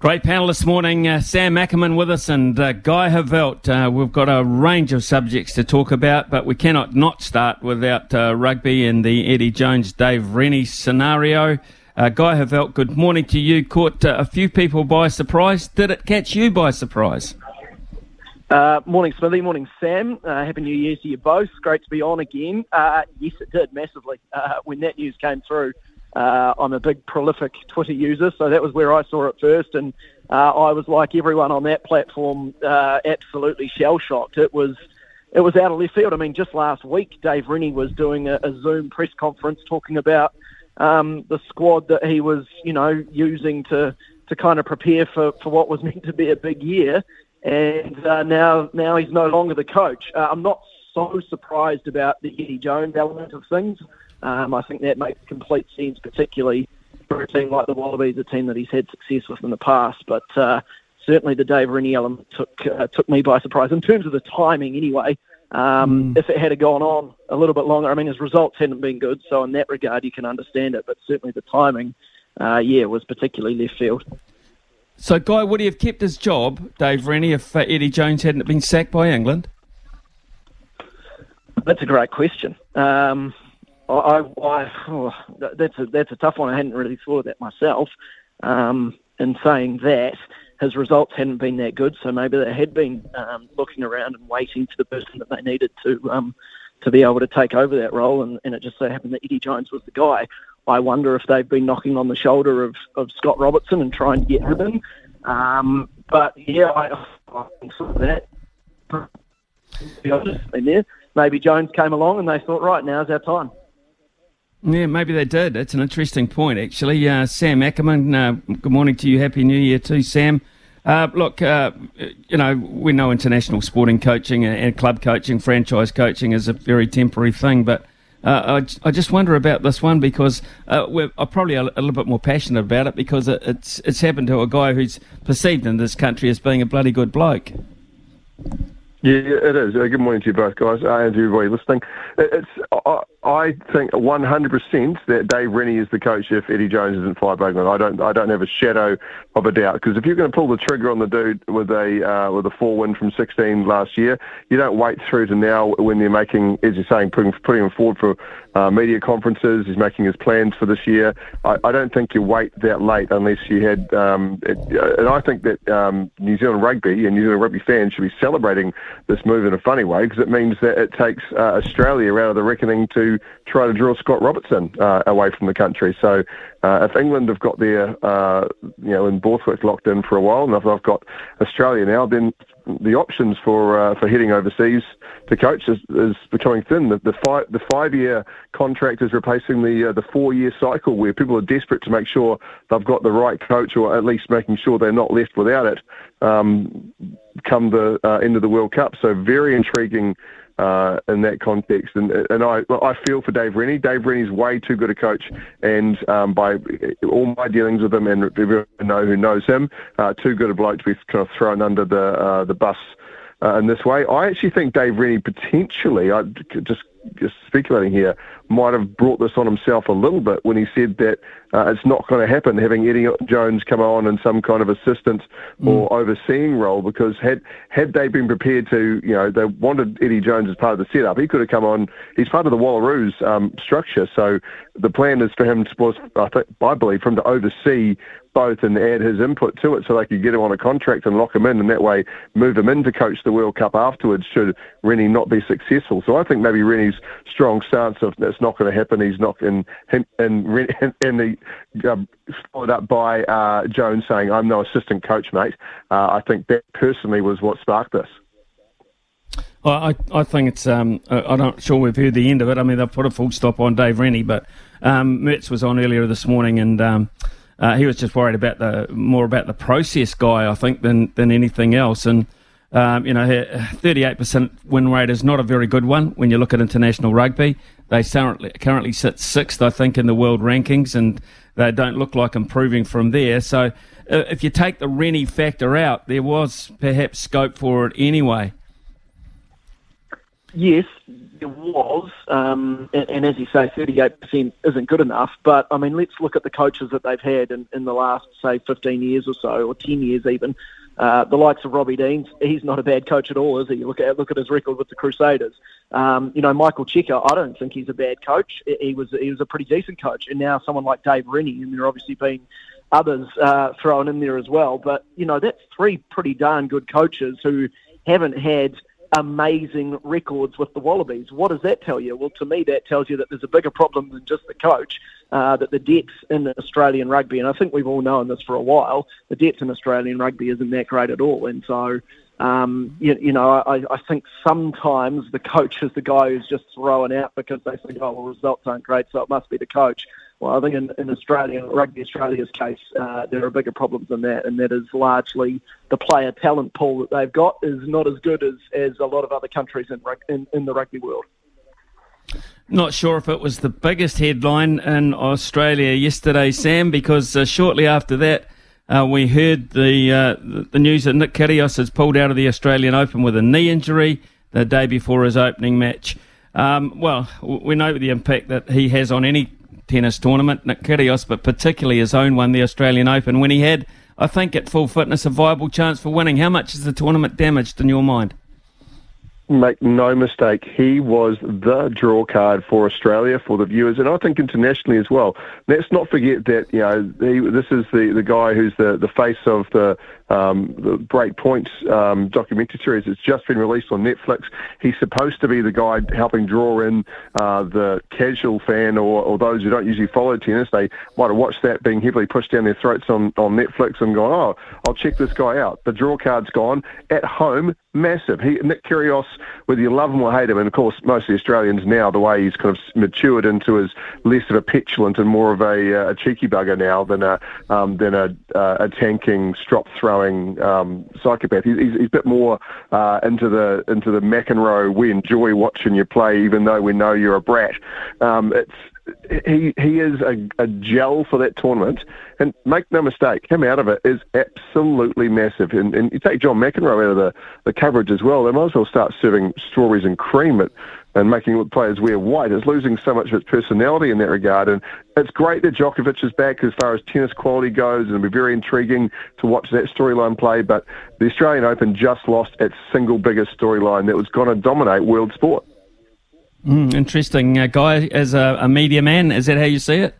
Great panel this morning. Uh, Sam Ackerman with us and uh, Guy Heveldt. Uh, we've got a range of subjects to talk about, but we cannot not start without uh, rugby and the Eddie Jones Dave Rennie scenario. Uh, Guy Heveldt, good morning to you. Caught uh, a few people by surprise. Did it catch you by surprise? Uh, morning, Smithy. Morning, Sam. Uh, Happy New Year to you both. Great to be on again. Uh, yes, it did massively. Uh, when that news came through, uh, I'm a big prolific Twitter user, so that was where I saw it first, and uh, I was like everyone on that platform, absolutely shell shocked. It was. It was out of left field. I mean, just last week, Dave Rennie was doing a, a Zoom press conference talking about um, the squad that he was, you know, using to to kind of prepare for, for what was meant to be a big year and uh, now now he's no longer the coach. Uh, I'm not so surprised about the Eddie Jones element of things. Um, I think that makes complete sense, particularly for a team like the Wallabies, a team that he's had success with in the past. But uh, certainly the Dave Rennie element took uh, took me by surprise in terms of the timing. Anyway, um, mm. if it had gone on a little bit longer, I mean his results hadn't been good, so in that regard you can understand it. But certainly the timing, uh, yeah, was particularly left field. So, Guy, would he have kept his job, Dave Rennie, if uh, Eddie Jones hadn't been sacked by England? That's a great question. Um, I, I oh, that's a that's a tough one. I hadn't really thought of that myself. Um, in saying that, his results hadn't been that good, so maybe they had been um, looking around and waiting for the person that they needed to um, to be able to take over that role, and, and it just so happened that Eddie Jones was the guy. I wonder if they've been knocking on the shoulder of, of Scott Robertson and trying to get him in. Um, but yeah, I, I think that. To be honest, there. Maybe Jones came along and they thought, right, now's our time. Yeah, maybe they did. That's an interesting point, actually. Uh, Sam Ackerman, uh, good morning to you. Happy New Year too, Sam. Uh, look, uh, you know, we know international sporting coaching and club coaching, franchise coaching is a very temporary thing, but uh, I, I, just wonder about this one because uh, we're I'm probably a, a, little bit more passionate about it because it, it's it's happened to a guy who's perceived in this country as being a bloody good bloke. Yeah, it is. Good morning to you both, guys, and to everybody listening. It's I, I think 100% that Dave Rennie is the coach if Eddie Jones isn't fired by. I don't I don't have a shadow of a doubt because if you're going to pull the trigger on the dude with a uh, with a four win from 16 last year, you don't wait through to now when they're making, as you're saying, putting putting him forward for uh, media conferences. He's making his plans for this year. I, I don't think you wait that late unless you had. Um, it, and I think that um, New Zealand rugby and New Zealand rugby fans should be celebrating this move in a funny way because it means that it takes uh, Australia out of the reckoning to try to draw Scott Robertson uh, away from the country. So uh, if England have got their, uh, you know, in Borthwick locked in for a while, and if I've got Australia now, then the options for uh, for heading overseas to coach is, is becoming thin. The, the five the five year contract is replacing the uh, the four year cycle where people are desperate to make sure they've got the right coach or at least making sure they're not left without it. Um, come the uh, end of the World Cup, so very intriguing uh, in that context. And and I I feel for Dave Rennie. Dave Rennie's way too good a coach, and um, by all my dealings with him and everyone know who knows him, uh, too good a bloke to be kind of thrown under the uh, the bus. Uh, in this way, I actually think Dave Rennie potentially, I just just speculating here, might have brought this on himself a little bit when he said that uh, it's not going to happen having Eddie Jones come on in some kind of assistant mm. or overseeing role because had had they been prepared to, you know, they wanted Eddie Jones as part of the setup, he could have come on. He's part of the Wallaroos um, structure, so the plan is for him to, was, I, think, I believe, for him to oversee both and add his input to it so they could get him on a contract and lock him in and that way move him in to coach the World Cup afterwards should Rennie not be successful. So I think maybe Rennie's strong stance of that's not going to happen. He's not in and and, and the um, followed up by uh, Jones saying, "I'm no assistant coach, mate." Uh, I think that personally was what sparked this. Well, I, I think it's. Um, I'm not sure we've heard the end of it. I mean, they've put a full stop on Dave Rennie, but um, Mertz was on earlier this morning and. Um, uh, he was just worried about the more about the process guy, I think, than than anything else. And um, you know, 38% win rate is not a very good one when you look at international rugby. They currently, currently sit sixth, I think, in the world rankings, and they don't look like improving from there. So, uh, if you take the Rennie factor out, there was perhaps scope for it anyway. Yes, there was, um, and, and, as you say, 38% isn't good enough. But I mean, let's look at the coaches that they've had in, in the last, say, 15 years or so, or 10 years even. Uh, the likes of Robbie Deans, he's not a bad coach at all, is he? Look at look at his record with the Crusaders. Um, you know, Michael Cheika, I don't think he's a bad coach. He was he was a pretty decent coach, and now someone like Dave Rennie, and there obviously been others uh, thrown in there as well. But you know, that's three pretty darn good coaches who haven't had amazing records with the Wallabies. What does that tell you? Well, to me, that tells you that there's a bigger problem than just the coach, uh, that the depth in Australian rugby, and I think we've all known this for a while, the depth in Australian rugby isn't that great at all. And so, um, you, you, know, I, I think sometimes the coach is the guy who's just throwing out because they think, oh, well, results aren't great, so it must be the coach. Well, I think in, in Australia, Rugby Australia's case, uh, there are bigger problems than that, and that is largely the player talent pool that they've got is not as good as, as a lot of other countries in, in, in the rugby world. Not sure if it was the biggest headline in Australia yesterday, Sam, because uh, shortly after that, uh, we heard the uh, the news that Nick Kyrgios has pulled out of the Australian Open with a knee injury the day before his opening match. Um, well, we know the impact that he has on any tennis tournament, Nick Kyrgios, but particularly his own one, the Australian Open, when he had, I think, at full fitness, a viable chance for winning. How much is the tournament damaged in your mind? make no mistake, he was the draw card for Australia for the viewers, and I think internationally as well. Let's not forget that you know he, this is the, the guy who's the, the face of the um, the Break Points um, documentary series. It's just been released on Netflix. He's supposed to be the guy helping draw in uh, the casual fan or, or those who don't usually follow tennis. They might have watched that being heavily pushed down their throats on, on Netflix and gone, oh, I'll check this guy out. The draw card's gone. At home, massive. He, Nick Kyrgios, whether you love him or hate him, and of course most of the Australians now, the way he's kind of matured into his less of a petulant and more of a, uh, a cheeky bugger now than a um, than a, uh, a tanking, strop throwing um, psychopath. He's, he's, he's, a bit more uh, into the into the McEnroe. We enjoy watching you play, even though we know you're a brat. Um, it's he he is a, a gel for that tournament. And make no mistake, him out of it is absolutely massive. And, and you take John McEnroe out of the, the coverage as well, they might as well start serving strawberries and cream at, and making players wear white. It's losing so much of its personality in that regard. And it's great that Djokovic is back as far as tennis quality goes, and it'll be very intriguing to watch that storyline play. But the Australian Open just lost its single biggest storyline that was going to dominate world sport. Mm, interesting, uh, guy. As a, a, media man, is that how you see it?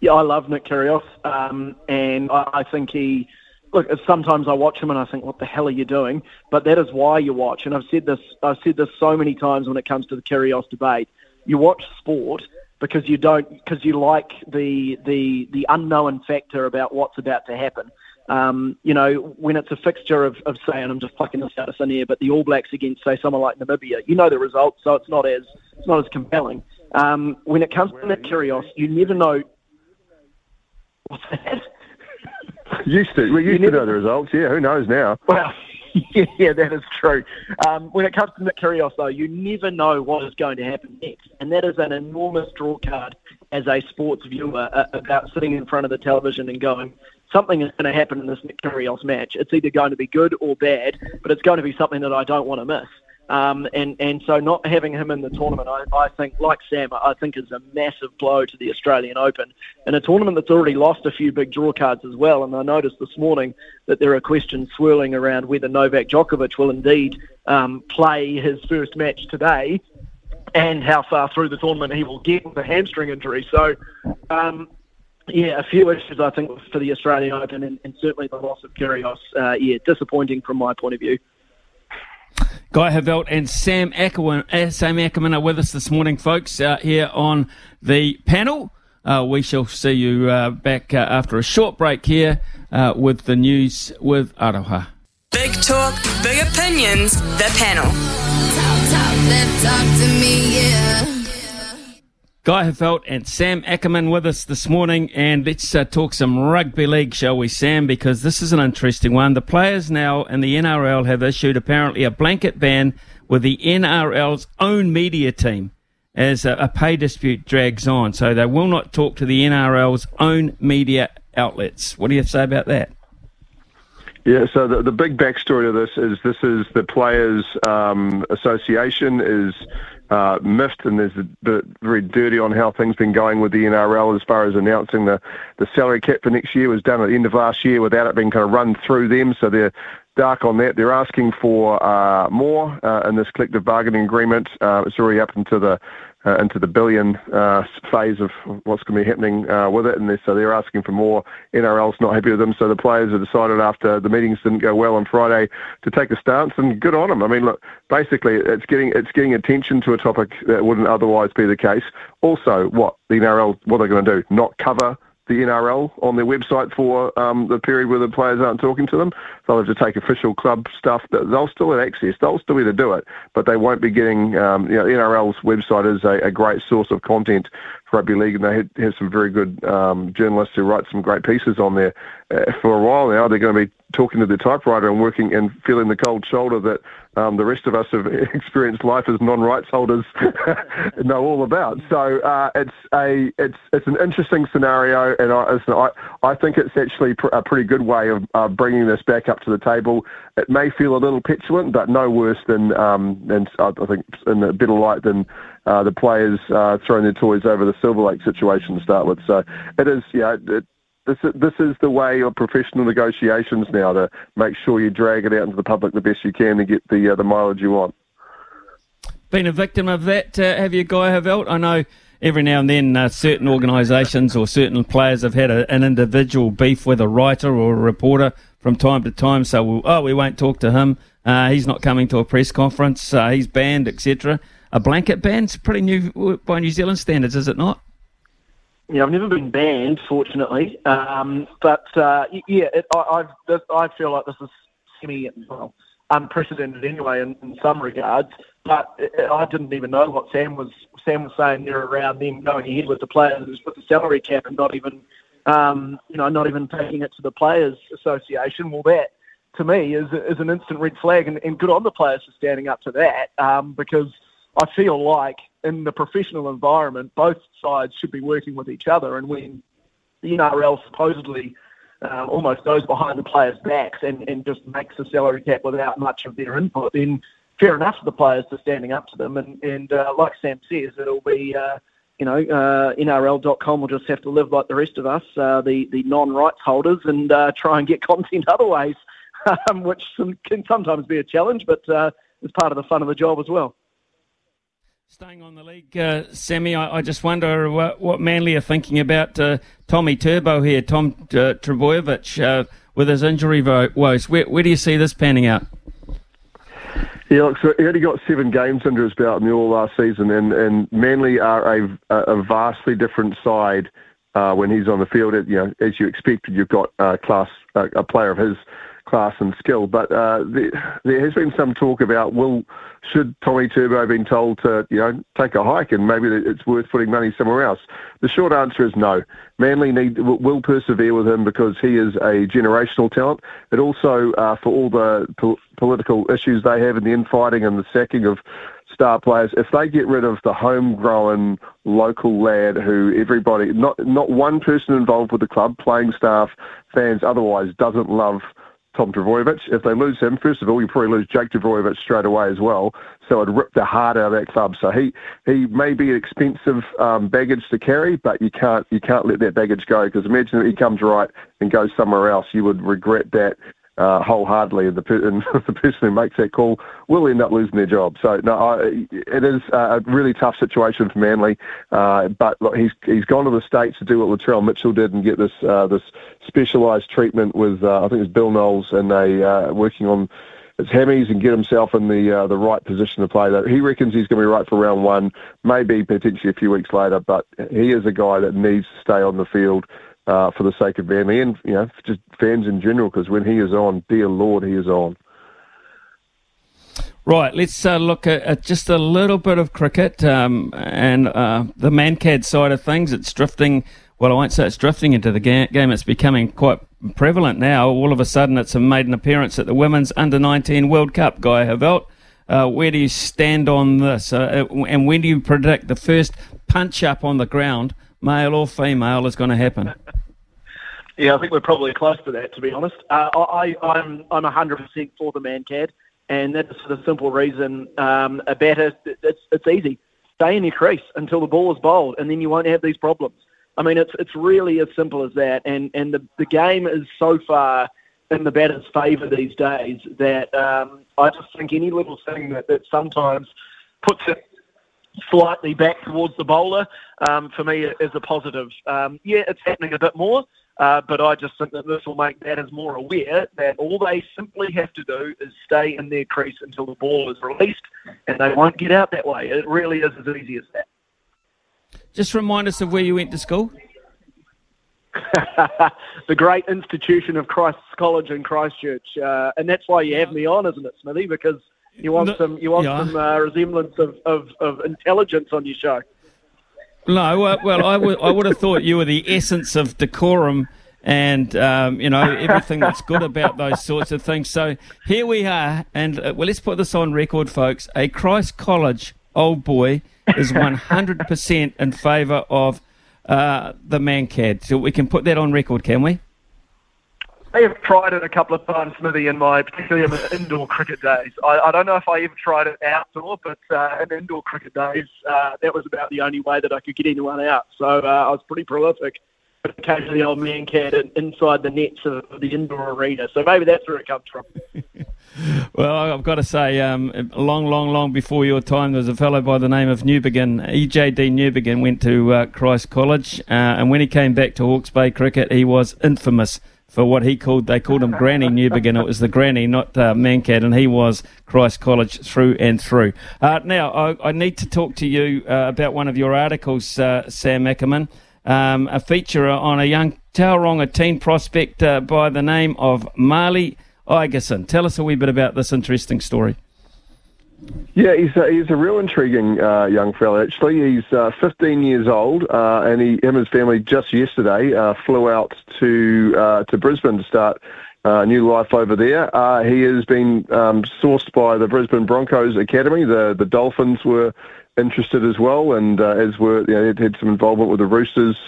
Yeah, I love Nick Kyrgios, um, and I, I think he. Look, sometimes I watch them and I think, "What the hell are you doing?" But that is why you watch. And I've said this. I've said this so many times when it comes to the Kyrgios debate. You watch sport because you don't because you like the the the unknown factor about what's about to happen. Um, you know, when it's a fixture of, of say, and I'm just plucking this out of thin air, but the All Blacks against say someone like Namibia, you know the result, so it's not as it's not as compelling. Um, when it comes to Nick Kyrgios, you never know. What's that? Used to, we used to know the results. Yeah, who knows now? Well, yeah, yeah, that is true. Um, when it comes to Nick Kyrgios, though, you never know what is going to happen next, and that is an enormous draw card as a sports viewer uh, about sitting in front of the television and going, something is going to happen in this Nick Kyrgios match. It's either going to be good or bad, but it's going to be something that I don't want to miss. Um, and and so not having him in the tournament, I, I think, like Sam, I think is a massive blow to the Australian Open, and a tournament that's already lost a few big draw cards as well. And I noticed this morning that there are questions swirling around whether Novak Djokovic will indeed um, play his first match today, and how far through the tournament he will get with a hamstring injury. So. Um, yeah, a few issues I think for the Australian Open, and, and certainly the loss of Kyrgios. Uh, yeah, disappointing from my point of view. Guy Heveldt and Sam Ackerman, uh, Sam Ackerman are with us this morning, folks, uh, here on the panel. Uh, we shall see you uh, back uh, after a short break here uh, with the news with Aroha. Big talk, big opinions, the panel. Talk, talk, talk to me, yeah. Guy Heveldt and Sam Ackerman with us this morning, and let's uh, talk some rugby league, shall we, Sam? Because this is an interesting one. The players now and the NRL have issued apparently a blanket ban with the NRL's own media team as a, a pay dispute drags on. So they will not talk to the NRL's own media outlets. What do you say about that? Yeah, so the, the big backstory to this is this is the Players um, Association is uh, miffed and there's a bit very dirty on how things been going with the NRL as far as announcing the, the salary cap for next year was done at the end of last year without it being kind of run through them. So they're dark on that. They're asking for uh, more uh, in this collective bargaining agreement. Uh, it's already up into the uh, into the billion uh, phase of what's going to be happening uh, with it, and they're, so they're asking for more. NRL's not happy with them, so the players have decided after the meetings didn't go well on Friday to take a stance, and good on them. I mean, look, basically it's getting it's getting attention to a topic that wouldn't otherwise be the case. Also, what the NRL what are they're going to do? Not cover the NRL on their website for um, the period where the players aren't talking to them. They'll have to take official club stuff. They'll still have access. They'll still be able to do it, but they won't be getting. Um, you know, NRL's website is a, a great source of content rugby league, and they have some very good um, journalists who write some great pieces on there. Uh, for a while now, they're going to be talking to the typewriter and working and feeling the cold shoulder that um, the rest of us have experienced life as non-rights holders know all about. So uh, it's a it's it's an interesting scenario, and I I, I think it's actually pr- a pretty good way of uh, bringing this back up to the table. It may feel a little petulant, but no worse than um, and I think in a better light than uh, the players uh, throwing their toys over the Silver Lake situation to start with. So it is, yeah, it, this this is the way of professional negotiations now to make sure you drag it out into the public the best you can to get the uh, the mileage you want. Been a victim of that, uh, have you, Guy Heveldt? I know every now and then uh, certain organisations or certain players have had a, an individual beef with a writer or a reporter from time to time. So, we'll, oh, we won't talk to him. Uh, he's not coming to a press conference. Uh, he's banned, etc a blanket ban. It's pretty new by New Zealand standards, is it not? Yeah, I've never been banned, fortunately, um, but uh, yeah, it, I, I've, I feel like this is semi well unprecedented anyway in, in some regards. But it, I didn't even know what Sam was Sam was saying there around them going ahead with the players with the salary cap and not even um, you know not even taking it to the players' association. Well, that to me is is an instant red flag, and, and good on the players for standing up to that um, because I feel like in the professional environment, both sides should be working with each other. And when the NRL supposedly um, almost goes behind the players' backs and, and just makes the salary cap without much of their input, then fair enough for the players to standing up to them. And, and uh, like Sam says, it'll be, uh, you know, uh, NRL.com will just have to live like the rest of us, uh, the, the non-rights holders, and uh, try and get content other ways, um, which can sometimes be a challenge, but uh, is part of the fun of the job as well. Staying on the league, uh, Sammy, I, I, just wonder what, what, Manly are thinking about uh, Tommy Turbo here, Tom uh, Trbojevic, uh, with his injury woes. Where, where do you see this panning out? Yeah, look, so he only got seven games under his belt in the all last season, and, and Manly are a, a vastly different side uh, when he's on the field. You know, as you expected, you've got a class, a player of his class and skill. But uh, there, there, has been some talk about will should Tommy Turbo been told to you know take a hike and maybe it's worth putting money somewhere else. The short answer is no. Manly need will persevere with him because he is a generational talent. But also uh, for all the po- political issues they have in the infighting and the sacking of star players, if they get rid of the homegrown local lad who everybody, not not one person involved with the club, playing staff, fans, otherwise doesn't love Tom Trbojevic. If they lose him, first of all, you probably lose Jake Trbojevic straight away as well. So it'd rip the heart out of that club. So he he may be an expensive um, baggage to carry, but you can't you can't let that baggage go because imagine if he comes right and goes somewhere else, you would regret that uh, wholeheartedly, and the, and the person who makes that call will end up losing their job. So no, I, it is a really tough situation for Manly. Uh, but look, he's he's gone to the states to do what Latrell Mitchell did and get this uh, this specialised treatment with uh, I think it's Bill Knowles, and they uh, working on his hammies and get himself in the uh, the right position to play. That he reckons he's going to be right for round one, maybe potentially a few weeks later. But he is a guy that needs to stay on the field uh, for the sake of Manly and you know just fans in general. Because when he is on, dear Lord, he is on. Right, let's uh, look at, at, just a little bit of cricket um, and uh, the Mankad side of things. It's drifting, well, I won't say it's drifting into the ga- game, it's becoming quite prevalent now. All of a sudden, it's made an appearance at the Women's Under 19 World Cup, Guy Heveldt. Uh, where do you stand on this? Uh, and when do you predict the first punch up on the ground, male or female, is going to happen? Yeah, I think we're probably close to that, to be honest. Uh, I, I'm I'm 100% for the Mankad and that's for the simple reason um, a batter, it's, it's easy. Stay in your crease until the ball is bowled, and then you won't have these problems. I mean, it's it's really as simple as that. And and the the game is so far in the batter's favour these days that um, I just think any little thing that, that sometimes puts it slightly back towards the bowler um, for me is a positive. Um, yeah, it's happening a bit more. Uh, but I just think that this will make batters more aware that all they simply have to do is stay in their crease until the ball is released, and they won't get out that way. It really is as easy as that. Just remind us of where you went to school. the great institution of Christ's College in Christchurch, uh, and that's why you have me on, isn't it, Smithy? Because you want no, some you want yeah. some uh, resemblance of, of, of intelligence on your show. No, well, I would, I would have thought you were the essence of decorum and um, you know everything that's good about those sorts of things. So here we are, and uh, well, let's put this on record, folks. A Christ College old boy is 100% in favour of uh, the Mankad. So we can put that on record, can we? I have tried it a couple of times, Smithy, in my particularly in my indoor cricket days. I, I don't know if I ever tried it outdoor, but uh, in indoor cricket days, uh, that was about the only way that I could get anyone out. So uh, I was pretty prolific. But occasionally, old Mankad inside the nets of, of the indoor arena. So maybe that's where it comes from. well, I've got to say, um, long, long, long before your time, there was a fellow by the name of Newbegin. EJD Newbegin went to uh, Christ College, uh, and when he came back to Hawke's Bay cricket, he was infamous for what he called, they called him Granny Newbigin. It was the Granny, not uh, Mankad, and he was Christ College through and through. Uh, now, I, I, need to talk to you uh, about one of your articles, uh, Sam Ackerman, um, a feature on a young Tauranga teen prospect uh, by the name of Marley Igerson. Tell us a wee bit about this interesting story. Yeah, he's a, he's a real intriguing uh, young fella. Actually, he's uh, 15 years old, uh, and he him and his family just yesterday uh, flew out to uh, to Brisbane to start uh, new life over there. Uh, he has been um, sourced by the Brisbane Broncos Academy. The the Dolphins were interested as well, and uh, as were you know, had some involvement with the Roosters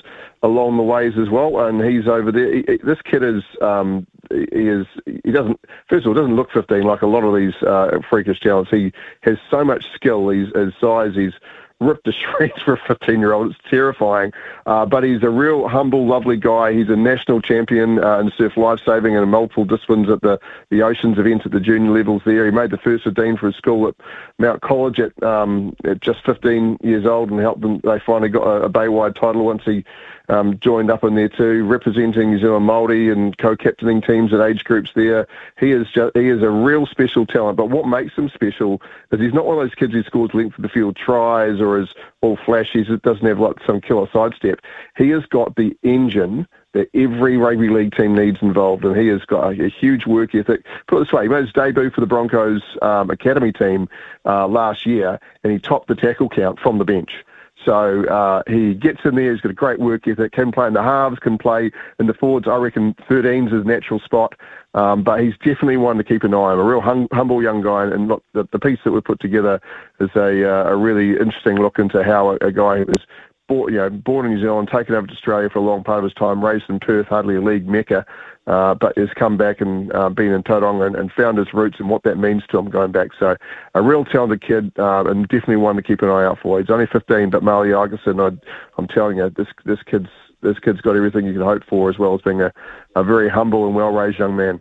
along the ways as well. And he's over there. He, this kid is um, he is he doesn't first of all doesn't look 15 like a lot of these uh, freakish talents. He has so much skill. He's his size. He's ripped to shreds for a 15 year old. It's terrifying. Uh, but he's a real humble, lovely guy. He's a national champion uh, in surf lifesaving and multiple disciplines at the, the Oceans event at the junior levels there. He made the first 15 for his school at Mount College at, um, at just 15 years old and helped them. They finally got a, a Baywide title once he um, joined up in there too, representing New Zealand Māori and co-captaining teams at age groups there. He is just, he is a real special talent. But what makes him special is he's not one of those kids who scores length of the field tries or is all flashy. He doesn't have like some killer sidestep. He has got the engine that every rugby league team needs involved, and he has got a, a huge work ethic. Put it this way, he made his debut for the Broncos um, academy team uh, last year, and he topped the tackle count from the bench. So uh, he gets in there. He's got a great work ethic. Can play in the halves. Can play in the forwards. I reckon 13's his natural spot. Um, but he's definitely one to keep an eye on. A real hum- humble young guy. And look, the, the piece that we put together is a, uh, a really interesting look into how a, a guy who was born, you know, born in New Zealand, taken over to Australia for a long part of his time, raised in Perth, hardly a league mecca, uh, but has come back and uh, been in Tauranga and, and, found his roots and what that means to him going back. So a real talented kid uh, and definitely one to keep an eye out for. He's only 15, but Marley Igerson, I, I'm telling you, this this kid's this kid's got everything you can hope for, as well as being a, a very humble and well-raised young man.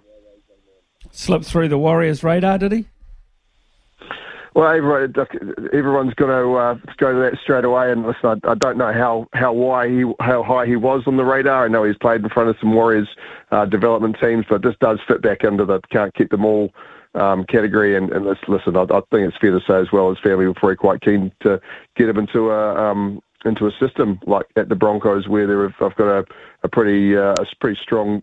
Slipped through the Warriors' radar, did he? Well, everyone, everyone's going to uh, go to that straight away. And listen, I, I don't know how how why he how high he was on the radar. I know he's played in front of some Warriors uh, development teams, but this does fit back into the can't keep them all um, category. And, and listen, I, I think it's fair to say as well, his family were probably quite keen to get him into a um, into a system like at the Broncos, where they've got a, a pretty uh, a pretty strong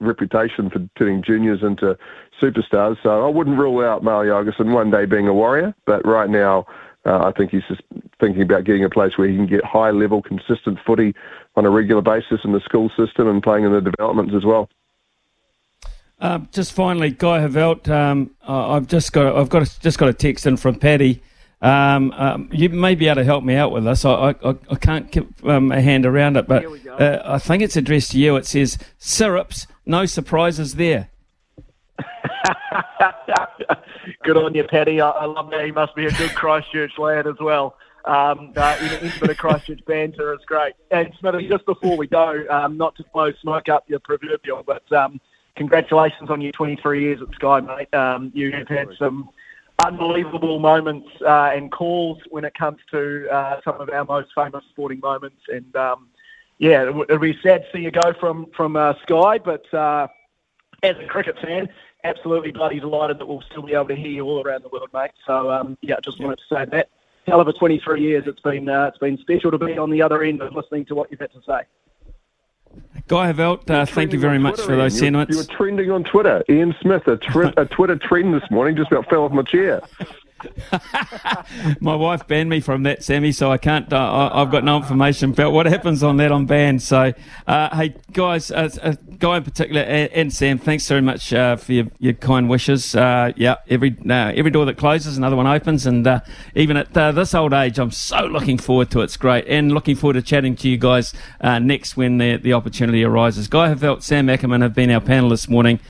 reputation for turning juniors into superstars. So I wouldn't rule out Ma'a Jorgensen one day being a warrior, but right now uh, I think he's just thinking about getting a place where he can get high level, consistent footy on a regular basis in the school system and playing in the developments as well. Uh, just finally, Guy Heveldt, um, I've just got I've got a, just got a text in from Paddy. Um, um, you may be able to help me out with this. I, I, I can't keep um, a hand around it, but uh, I think it's addressed to you. It says syrups, no surprises there. good on you, Paddy. I, I, love that. He must be a good Christchurch lad as well. Um, uh, into the Christchurch banter is great. And Smithy, just before we go, um, not to blow smoke up your proverbial, but um, congratulations on your 23 years at Sky, mate. Um, you have had some unbelievable moments uh, and calls when it comes to uh, some of our most famous sporting moments. And um, yeah, it would be sad to see you go from from uh, Sky, but uh, as a cricket fan, absolutely bloody delighted that we'll still be able to hear you all around the world, mate. So um, yeah, just wanted to say that. Hell of a 23 years. It's been uh, it's been special to be on the other end of listening to what you've had to say. Guy Heveldt, uh, thank you very much Twitter, for those Ian. sentiments. You were trending on Twitter. Ian Smith, a, a Twitter trend this morning, just about fell off my chair. My wife banned me from that, Sammy, so I can't. Uh, I, have got no information about what happens on that on band. So, uh, hey guys, uh, uh, Guy in particular, and, and, Sam, thanks very much uh, for your, your, kind wishes. Uh, yeah, every every door that closes, another one opens, and even at this old age, I'm so looking forward to it. It's great, and looking forward to chatting to you guys next when the, the opportunity arises. Guy Heveldt, Sam Ackerman have been our panelists this morning.